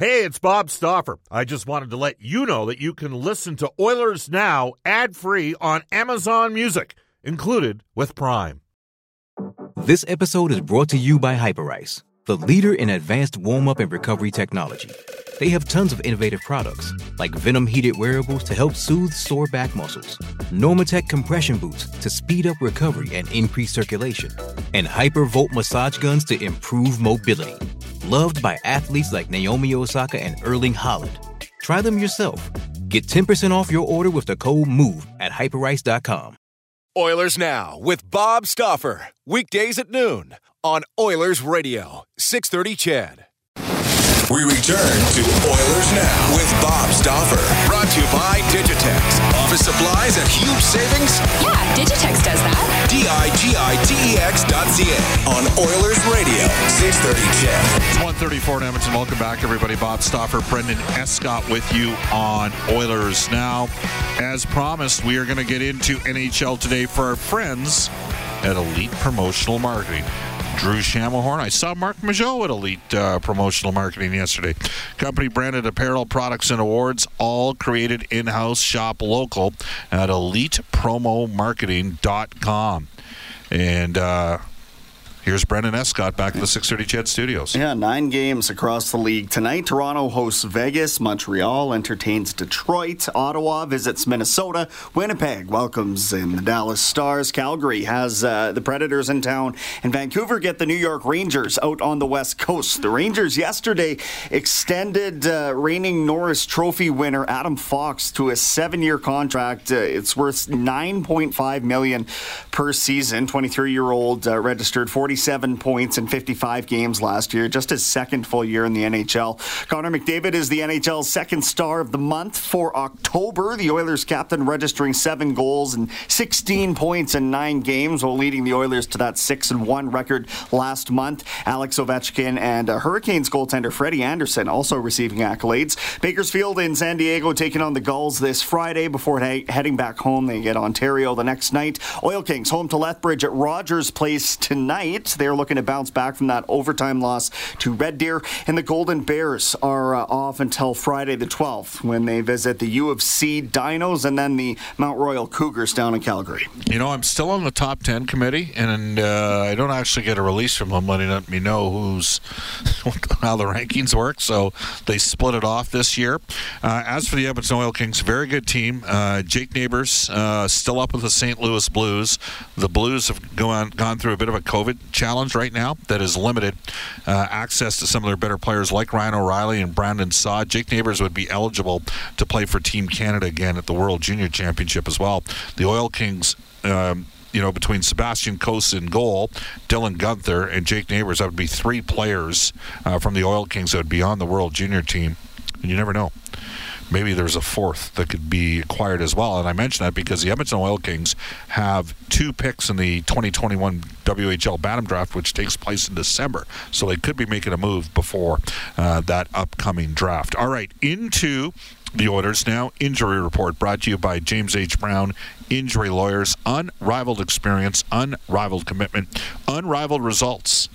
Hey, it's Bob Stauffer. I just wanted to let you know that you can listen to Oilers Now ad free on Amazon Music, included with Prime. This episode is brought to you by Hyperice, the leader in advanced warm up and recovery technology. They have tons of innovative products, like Venom heated wearables to help soothe sore back muscles, Normatec compression boots to speed up recovery and increase circulation, and Hypervolt massage guns to improve mobility loved by athletes like Naomi Osaka and Erling Haaland. Try them yourself. Get 10% off your order with the code MOVE at hyperice.com. Oilers Now with Bob Stauffer. Weekdays at noon on Oilers Radio, 630 CHED. We return to Oilers Now with Bob Stauffer. Brought to you by Digitex. Office supplies at huge savings? Yeah, Digitex does that. D-I-G-I-T-E-X dot C-A on Oilers Radio, 630 CHED. It's 134 in Edmonton. Welcome back, everybody. Bob Stauffer, Brendan Escott with you on Oilers Now. As promised, we are going to get into NHL today for our friends at Elite Promotional Marketing. Drew Shamahorn. I saw Mark Majot at Elite uh, Promotional Marketing yesterday. Company branded apparel, products, and awards, all created in house, shop local at elitepromomarketing.com. And uh, Here's Brendan Escott back at the 630 CHED Studios. Yeah, nine games across the league tonight. Toronto hosts Vegas. Montreal entertains Detroit. Ottawa visits Minnesota. Winnipeg welcomes in the Dallas Stars. Calgary has uh, the Predators in town. And Vancouver get the New York Rangers out on the West Coast. The Rangers yesterday extended uh, reigning Norris Trophy winner Adam Fox to a seven-year contract. Uh, it's worth 9.5 million per season. 23-year-old uh, registered 40 47 points in 55 games last year, just his second full year in the NHL. Connor McDavid is the NHL's second star of the month for October. The Oilers captain registering seven goals and 16 points in nine games, while leading the Oilers to that 6 and 1 record last month. Alex Ovechkin and uh, Hurricanes goaltender Freddie Andersen also receiving accolades. Bakersfield in San Diego taking on the Gulls this Friday before he- heading back home. They get Ontario the next night. Oil Kings home to Lethbridge at Rogers Place tonight. They're looking to bounce back from that overtime loss to Red Deer. And the Golden Bears are uh, off until Friday the 12th when they visit the U of C Dinos and then the Mount Royal Cougars down in Calgary. You know, I'm still on the top 10 committee, and uh, I don't actually get a release from them letting me know who's how the rankings work. So they split it off this year. Uh, as for the Edmonton Oil Kings, very good team. Uh, Jake Neighbors uh, still up with the St. Louis Blues. The Blues have gone, gone through a bit of a COVID challenge right now that has limited uh, access to some of their better players like Ryan O'Reilly and Brandon Saad. Jake Neighbors would be eligible to play for Team Canada again at the World Junior Championship as well. The Oil Kings. Um, you know, between Sebastian Cossa in goal, Dylan Guenther, and Jake Neighbors, that would be three players uh, from the Oil Kings that would be on the World Junior team. And you never know maybe there's a fourth that could be acquired as well. And I mention that because the Edmonton Oil Kings have two picks in the 2021 WHL Bantam Draft, which takes place in December. So they could be making a move before uh, that upcoming draft. All right, into the Oilers now. Injury report brought to you by James H. Brown Injury Lawyers. Unrivaled experience, unrivaled commitment, unrivaled results.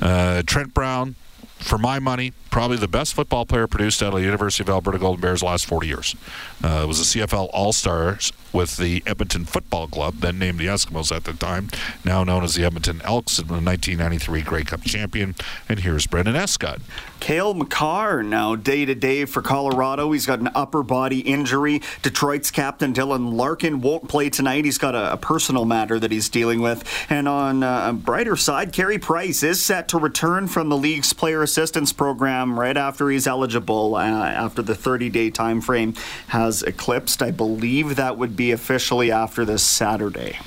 Uh, Trent Brown, for my money, probably the best football player produced out of the University of Alberta Golden Bears last 40 years. Uh, was a CFL All Stars with the Edmonton Football Club, then named the Eskimos at the time, now known as the Edmonton Elks, and the 1993 Grey Cup champion. And here's Brendan Escott. Cale Makar now day to day for Colorado. He's got an upper body injury. Detroit's captain Dylan Larkin won't play tonight. He's got a, a personal matter that he's dealing with. And on uh, a brighter side, Carey Price is set to return from the league's player assistance program right after he's eligible, uh, after the 30 day time frame has eclipsed. I believe that would be officially after this Saturday.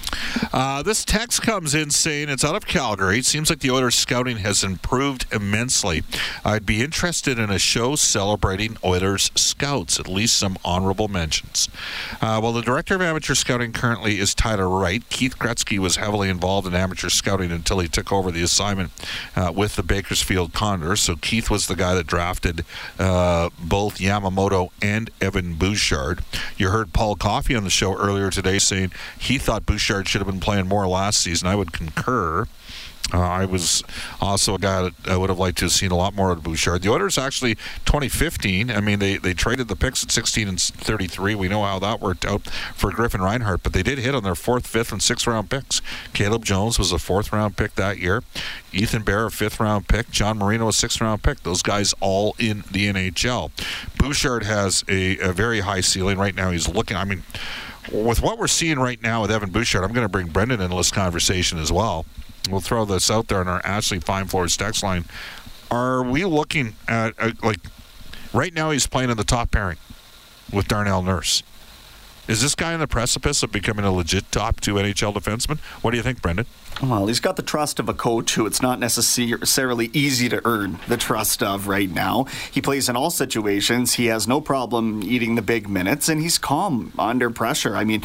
Uh, this text comes in saying it's out of Calgary. It seems like the Oilers scouting has improved immensely. I'd be interested in a show celebrating Oilers scouts, at least some honorable mentions. Uh, well, the director of amateur scouting currently is Tyler Wright. Keith Gretzky was heavily involved in amateur scouting until he took over the assignment uh, with the Bakersfield Condors. So Keith was the guy that drafted uh, both Yamamoto and Evan Bouchard. You heard Paul Coffey on the show earlier today saying he thought Bouchard should have been playing more last season. I would concur. Uh, I was also a guy that I would have liked to have seen a lot more of Bouchard. The Oilers actually 2015. I mean, they, they traded the picks at 16 and 33. We know how that worked out for Griffin Reinhart, but they did hit on their fourth, fifth, and sixth round picks. Caleb Jones was a fourth round pick that year. Ethan Bear, a fifth round pick. John Marino, a sixth round pick. Those guys all in the NHL. Bouchard has a, a very high ceiling right now. He's looking. I mean with what we're seeing right now with Evan Bouchard, I'm going to bring Brendan into this conversation as well. We'll throw this out there on our Ashley Fine Floors text line. Are we looking at, uh, like, right now he's playing in the top pairing with Darnell Nurse? Is this guy on the precipice of becoming a legit top two NHL defenseman? What do you think, Brendan? Well, he's got the trust of a coach who it's not necessarily easy to earn the trust of right now. He plays in all situations. He has no problem eating the big minutes, and he's calm under pressure. I mean,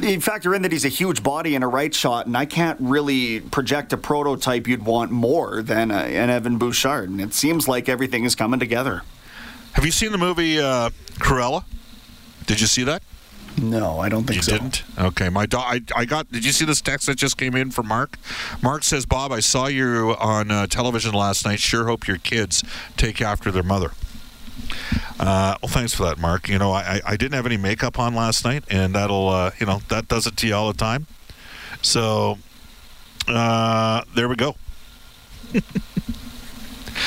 you factor in that he's a huge body and a right shot, and I can't really project a prototype you'd want more than a, an Evan Bouchard. And it seems like everything is coming together. Have you seen the movie uh, Cruella? Did you see that? No, I don't think you so. didn't? Okay, my do- I, I got. Did you see this text that just came in from Mark? Mark says, "Bob, I saw you on uh, television last night. Sure hope your kids take after their mother." Uh, well, thanks for that, Mark. You know, I, I didn't have any makeup on last night, and that'll uh, you know that does it to you all the time. So uh, there we go.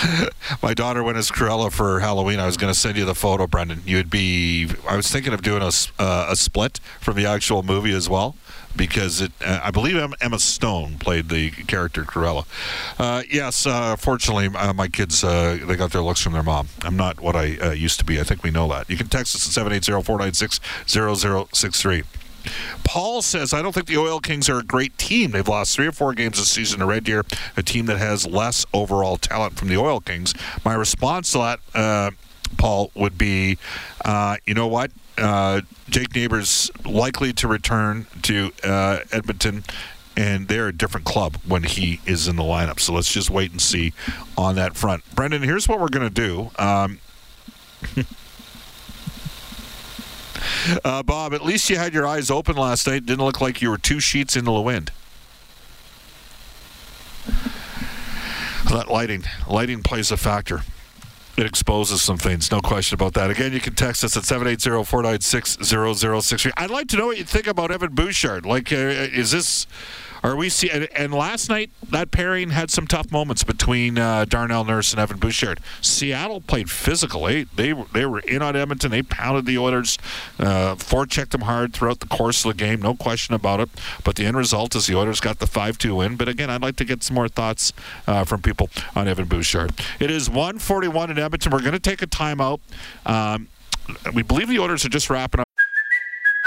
my daughter went as Cruella for Halloween. I was going to send you the photo, Brendan. You'd be. I was thinking of doing a, uh, a split from the actual movie as well because it. Uh, I believe Emma Stone played the character Cruella. Uh, yes, uh, fortunately, uh, my kids uh, they got their looks from their mom. I'm not what I used to be. I think we know that. You can text us at 780-496-0063. Paul says, I don't think the Oil Kings are a great team. They've lost three or four games this season to Red Deer, a team that has less overall talent from the Oil Kings. My response to that, uh, Paul, would be, uh, you know what? Uh, Jake Neighbors likely to return to uh, Edmonton and they're a different club when he is in the lineup. So let's just wait and see on that front. Brendan, here's what we're going to do. Um, Uh, Bob, at least you had your eyes open last night. Didn't look like you were two sheets into the wind. That lighting, lighting plays a factor. It exposes some things, no question about that. Again, you can text us at 780-496-0063. I'd like to know what you think about Evan Bouchard. Like, uh, is this are we see? And, and, last night that pairing had some tough moments between uh, Darnell Nurse and Evan Bouchard. Seattle played physical. They they, they were in on Edmonton. They pounded the Oilers, uh, forechecked them hard throughout the course of the game. No question about it. But the end result is the Oilers got the five-two win. But again, I'd like to get some more thoughts uh, from people on Evan Bouchard. It is 141 in Edmonton. We're going to take a timeout. Um, we believe the Oilers are just wrapping up.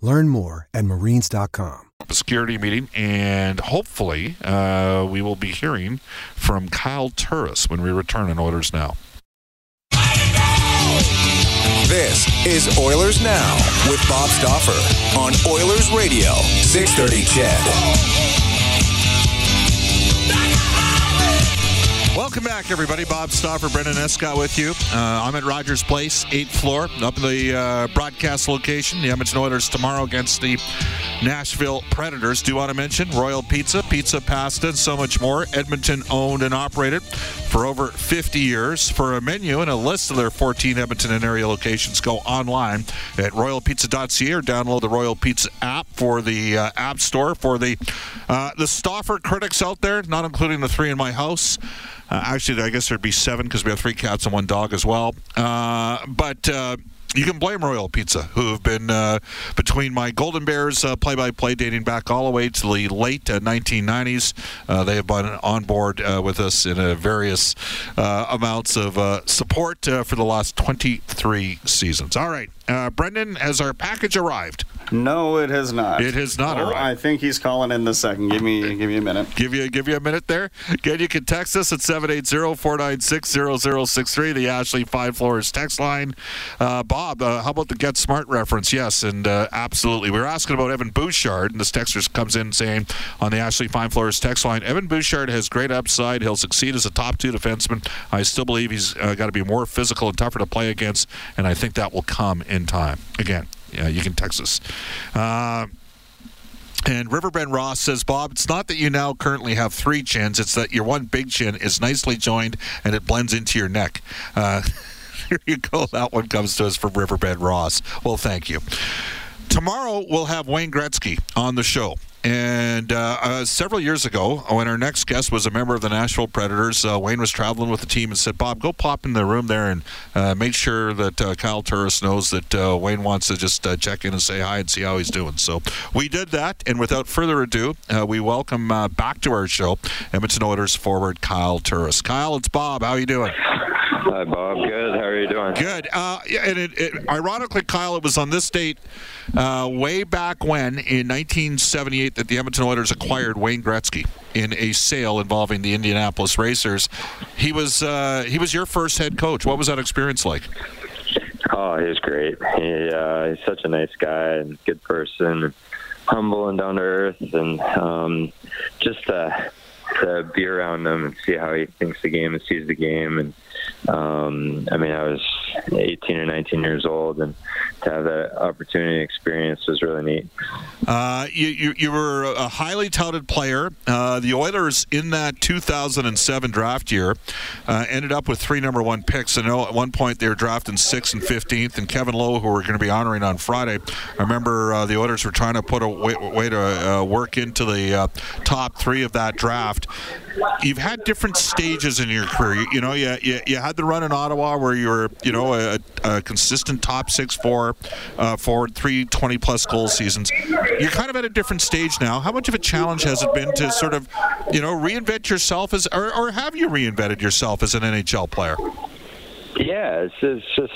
Learn more at marines.com. A security meeting, and hopefully, uh, we will be hearing from Kyle Turris when we return in Oilers Now. This is Oilers Now with Bob Stauffer on Oilers Radio, 630 CHED. Welcome back, everybody. Bob Stauffer, Brendan Escott with you. Uh, I'm at Rogers Place, 8th floor, up in the uh, broadcast location. The Edmonton Oilers tomorrow against the Nashville Predators. Do want to mention Royal Pizza? Pizza, pasta, and so much more. Edmonton owned and operated for over 50 years. For a menu and a list of their 14 Edmonton and area locations, go online at royalpizza.ca or download the Royal Pizza app for the uh, App Store. For the uh, the Stauffer critics out there, not including the three in my house. Uh, actually, I guess there'd be seven because we have three cats and one dog as well. Uh, but uh, you can blame Royal Pizza, who have been uh, between my Golden Bears uh, play-by-play dating back all the way to the late uh, 1990s. Uh, they have been on board uh, with us in various uh, amounts of support for the last 23 seasons. All right, Brendan, has our package arrived? No, it has not. It has not oh, arrived. I think he's calling in the second. Give me give me a minute. Give you give you a minute there. Again, you can text us at 780-496-0063, the Ashley Fine Floors text line. Uh, Bob, uh, how about the Get Smart reference? Yes, and uh, absolutely. We were asking about Evan Bouchard, and this texter comes in saying on the Ashley Fine Floors text line, Evan Bouchard has great upside. He'll succeed as a top two defenseman. I still believe he's uh, got to be more physical and tougher to play against, and I think that will come in time. Again, yeah, you can text us. Uh, and Riverbend Ross says, Bob, it's not that you now currently have three chins, it's that your one big chin is nicely joined and it blends into your neck. Uh, here you go. That one comes to us from Riverbend Ross. Well, thank you. Tomorrow we'll have Wayne Gretzky on the show. And uh, uh, several years ago, when our next guest was a member of the Nashville Predators, uh, Wayne was traveling with the team and said, Bob, go pop in the room there and uh, make sure that uh, Kyle Turris knows that uh, Wayne wants to just check in and say hi and see how he's doing. So we did that. And without further ado, we welcome back to our show Edmonton Oilers forward Kyle Turris. Kyle, it's Bob. How are you doing? Hi, Bob. Good. How are you doing? Good. Uh, and it, it, ironically, Kyle, it was on this date uh, way back when, in 1978, that the Edmonton Oilers acquired Wayne Gretzky in a sale involving the Indianapolis Racers. He was uh, he was your first head coach. What was that experience like? Oh, he was great. He, uh, he's such a nice guy and good person, humble and down to earth, and um, just uh, to be around him and see how he thinks the game and sees the game and um, I mean, I was 18 or 19 years old, and to have that opportunity and experience was really neat. Uh, you, you, you, were a highly touted player. Uh, the Oilers in that 2007 draft year uh, ended up with three number one picks. I know at one point they were drafting sixth and 15th, and Kevin Lowe, who we're going to be honoring on Friday, I remember uh, the Oilers were trying to put a way, way to uh, work into the uh, top three of that draft. You've had different stages in your career. You, you know, you, you, you had the run in Ottawa where you were, you know, a, a consistent top six four uh, forward, three 20 plus goal seasons. You're kind of at a different stage now. How much of a challenge has it been to sort of, you know, reinvent yourself as, or, or have you reinvented yourself as an NHL player? Yeah, it's, it's just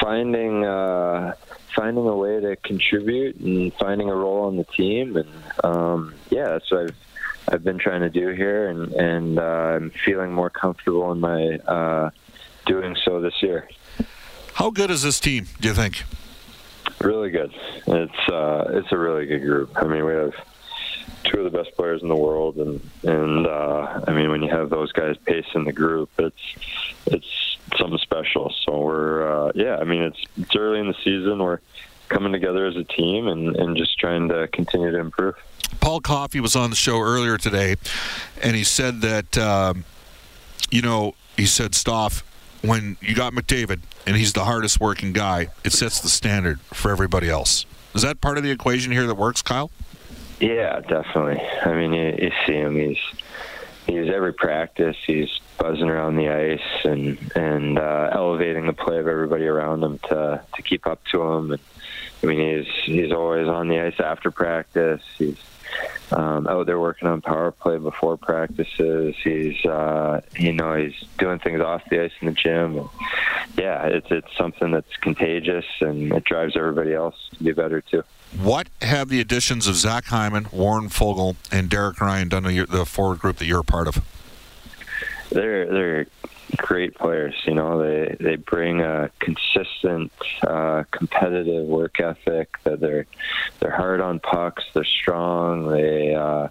finding uh, finding a way to contribute and finding a role on the team, and um, yeah, that's what I've I've been trying to do here, and and uh, I'm feeling more comfortable in my uh, doing so this year. How good is this team? Do you think? Really good. It's uh, it's a really good group. I mean, we have two of the best players in the world, and and uh, I mean, when you have those guys pacing the group, it's it's something special. So we're uh, yeah. I mean, it's it's early in the season. We're coming together as a team and, and just trying to continue to improve. Paul Coffey was on the show earlier today, and he said that, um, you know, he said, Stoff, when you got McDavid and he's the hardest working guy, it sets the standard for everybody else. Is that part of the equation here that works, Kyle? Yeah, definitely. I mean, you, you see him. He's he's every practice. He's buzzing around the ice and and uh, elevating the play of everybody around him to to keep up to him. And I mean, he's he's always on the ice after practice. He's um, out there working on power play before practices. He's uh, you know he's doing things off the ice in the gym. And yeah, it's it's something that's contagious and it drives everybody else to be better too. What have the additions of Zach Hyman, Warren Foegele, and Derek Ryan done to the forward group that you're a part of? They're they're great players. You know, they they bring a consistent, uh, competitive work ethic. That they're they're hard on pucks. They're strong. They uh,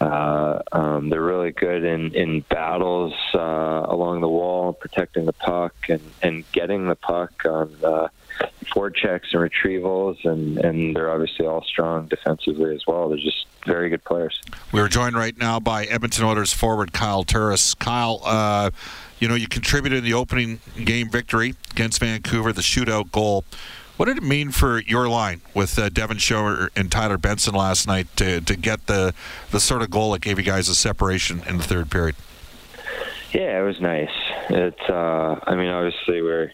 uh, um, they're really good in in battles uh, along the wall, protecting the puck and and getting the puck on. Uh, forechecks and retrievals, and and they're obviously all strong defensively as well. They're just very good players. We're joined right now by Edmonton Oilers forward Kyle Turris. Kyle, uh, you know you contributed in the opening game victory against Vancouver, the shootout goal. What did it mean for your line with uh, Devin Shore and Tyler Benson last night to, to get the the sort of goal that gave you guys a separation in the third period? Yeah, it was nice. It, uh, I mean, obviously, we're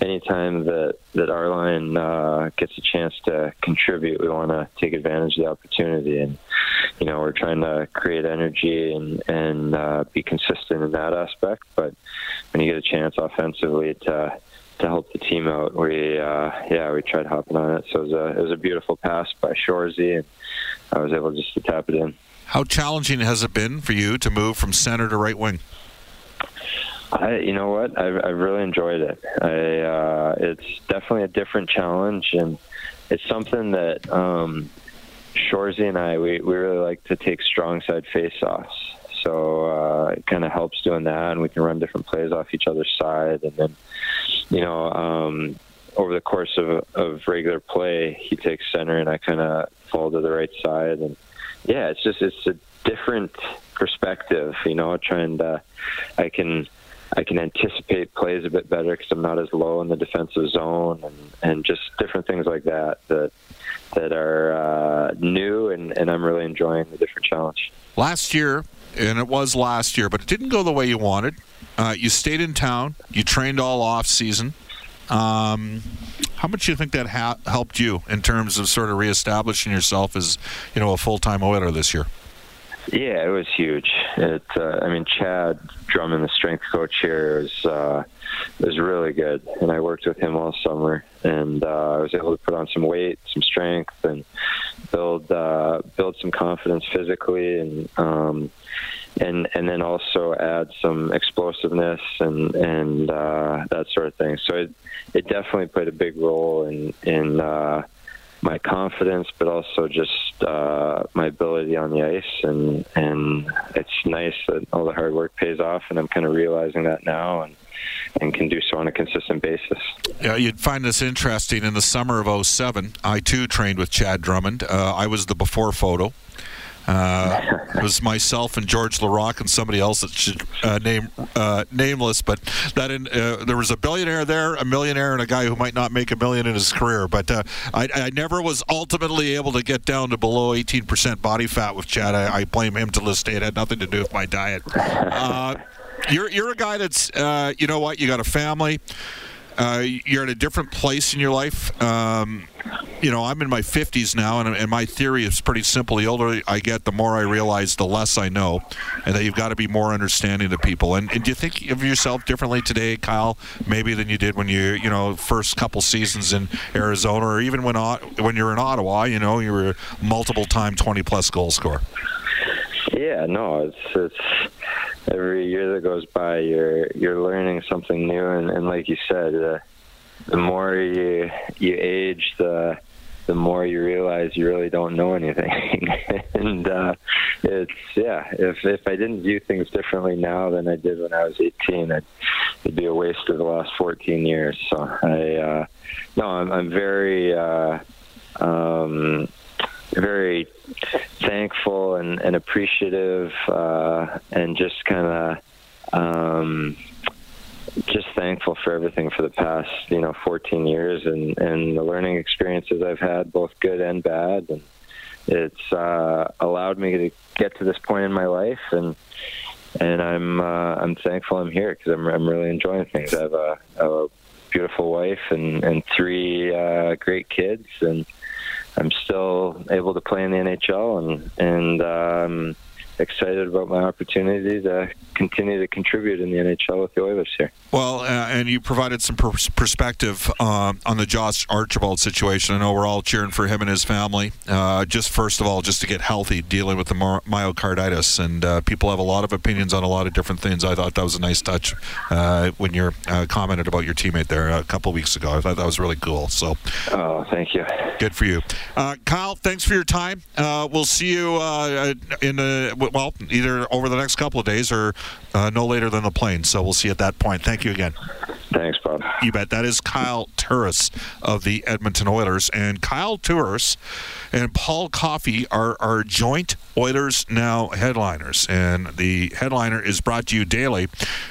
anytime that that our line uh, gets a chance to contribute, we want to take advantage of the opportunity, and you know, we're trying to create energy and and uh, be consistent in that aspect. But when you get a chance offensively to to help the team out. We uh, yeah, we tried hopping on it. So it was a it was a beautiful pass by Shoresy, and I was able just to tap it in. How challenging has it been for you to move from center to right wing? I, you know what, I've, I've really enjoyed it. I, uh, it's definitely a different challenge, and it's something that um, Shoresy and I we, we really like to take strong side face-offs. So uh, it kind of helps doing that, and we can run different plays off each other's side, and then you know, um, over the course of, of regular play, he takes center and I kind of fall to the right side. And yeah, it's just, it's a different perspective, you know, trying to, I can, I can anticipate plays a bit better because I'm not as low in the defensive zone and, and just different things like that that that are uh, new and, and I'm really enjoying the different challenge. Last year, and it was last year, but it didn't go the way you wanted. Uh, you stayed in town. You trained all off season. Um, how much do you think that ha- helped you in terms of sort of reestablishing yourself as you know a full time Oiler this year? Yeah, it was huge. It, uh, I mean, Chad Drummond, the strength coach here, is uh, is really good, and I worked with him all summer, and uh, I was able to put on some weight, some strength, and build uh, build some confidence physically, and um, and and then also add some explosiveness and and uh, that sort of thing. So it it definitely played a big role in in uh, my confidence, but also just uh, my ability on the ice. And and it's nice that all the hard work pays off, and I'm kind of realizing that now. And and can do so on a consistent basis. Yeah, you'd find this interesting. In the summer of 07, I too trained with Chad Drummond. Uh, I was the before photo. Uh, it was myself and George Laraque and somebody else that should uh, name uh, nameless, but that in, uh, there was a billionaire there, a millionaire, and a guy who might not make a million in his career. But uh, I, I, never was ultimately able to get down to below 18% body fat with Chad. I, I, blame him to this day. It had nothing to do with my diet. Uh, you're you're a guy that's you know what? You got a family. Uh, you're at a different place in your life. Um, you know, I'm in my 50s now, and, and, my theory is pretty simple. The older I get, the more I realize the less I know, and that you've got to be more understanding to people. And, and do you think of yourself differently today, Kyle, maybe than you did when you, you know, first couple seasons in Arizona, or even when when you were in Ottawa? You know, you were multiple time 20 plus goal scorer. Yeah, no, it's it's every year that goes by, you're you're learning something new, and, and like you said, uh, the more you you age, the the more you realize you really don't know anything. and uh, it's yeah, if if I didn't view things differently now than I did when I was 18, it'd, it'd be a waste of the last 14 years. So I uh, no, I'm, I'm very. Uh, um, very thankful and, and appreciative uh, and just kind of um, just thankful for everything for the past you know 14 years and, and the learning experiences I've had both good and bad and it's uh, allowed me to get to this point in my life and and I'm uh, I'm thankful I'm here because I'm I'm really enjoying things. I have a, a beautiful wife and and three uh, great kids and I'm still able to play in the NHL and and um, excited about my opportunity to continue to contribute in the NHL with the Oilers here. Well, uh, and you provided some pers- perspective uh, on the Josh Archibald situation. I know we're all cheering for him and his family. Uh, just first of all, just to get healthy, dealing with the myocarditis, and uh, people have a lot of opinions on a lot of different things. I thought that was a nice touch uh, when you uh, commented about your teammate there a couple weeks ago. I thought that was really cool. So, oh, thank you. Good for you, Kyle. Thanks for your time. we'll see you in the well, either over the next couple of days or uh, no later than the plane. So we'll see at that point. Thank you again. Thanks, Bob. You bet. That is Kyle Turris of the Edmonton Oilers. And Kyle Turris and Paul Coffey are our joint Oilers Now headliners. And the headliner is brought to you daily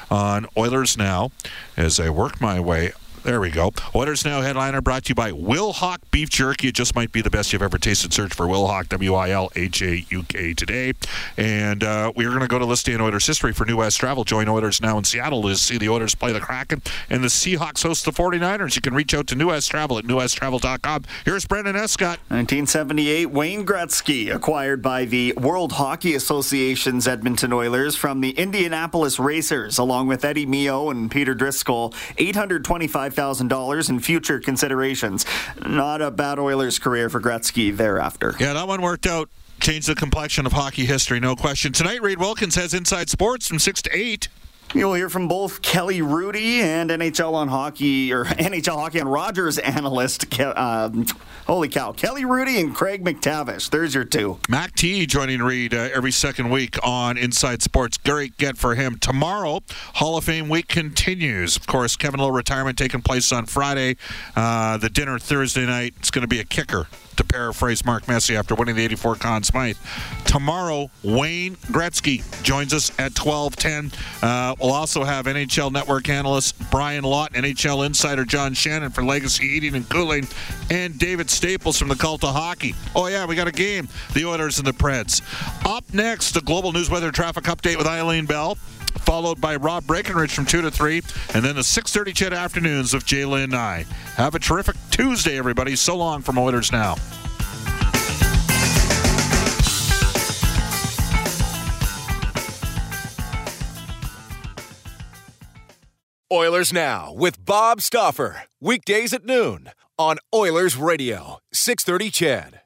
on Oilers Now as I work my way there we go. Oilers Now headliner brought to you by Wilhauk Beef Jerky. It just might be the best you've ever tasted. Search for Wilhauk, W I L H A U K today. And uh, we're going to go to day in Oilers history for New West Travel. Join Oilers Now in Seattle to see the Oilers play the Kraken and the Seahawks host the 49ers. You can reach out to New West Travel at newwesttravel.com. Here's Brendan Escott. 1978, Wayne Gretzky acquired by the World Hockey Association's Edmonton Oilers from the Indianapolis Racers, along with Eddie Mio and Peter Driscoll. 825 $5,000 in future considerations. Not a bad Oilers career for Gretzky thereafter. Yeah, that one worked out. Changed the complexion of hockey history, no question. Tonight, Reid Wilkins has Inside Sports from 6 to 8. You'll hear from both Kelly Hrudey and NHL on Hockey or NHL Hockey on Rogers analyst. Um, holy cow, Kelly Hrudey and Craig MacTavish. There's your two. Mac T joining Reid uh, every second week on Inside Sports. Great get for him. Tomorrow, Hall of Fame week continues. Of course, Kevin Lowe retirement taking place on Friday. Uh, the dinner Thursday night. It's going to be a kicker to paraphrase Mark Messier after winning the 84 Conn Smythe. Tomorrow, Wayne Gretzky joins us at 12:10. Uh, we'll also have NHL Network analyst Brian Lott, NHL insider John Shannon for Legacy Heating and Cooling, and David Staples from the Cult of Hockey. Oh yeah, we got a game. The Oilers and the Preds. Up next, the Global News Weather Traffic Update with Eileen Bell followed by Rob Breckenridge from 2 to 3, and then the 6.30 CHED afternoons of Jaylen I. Have a terrific Tuesday, everybody. So long from Oilers Now. Oilers Now with Bob Stauffer. Weekdays at noon on Oilers Radio, 630 CHED.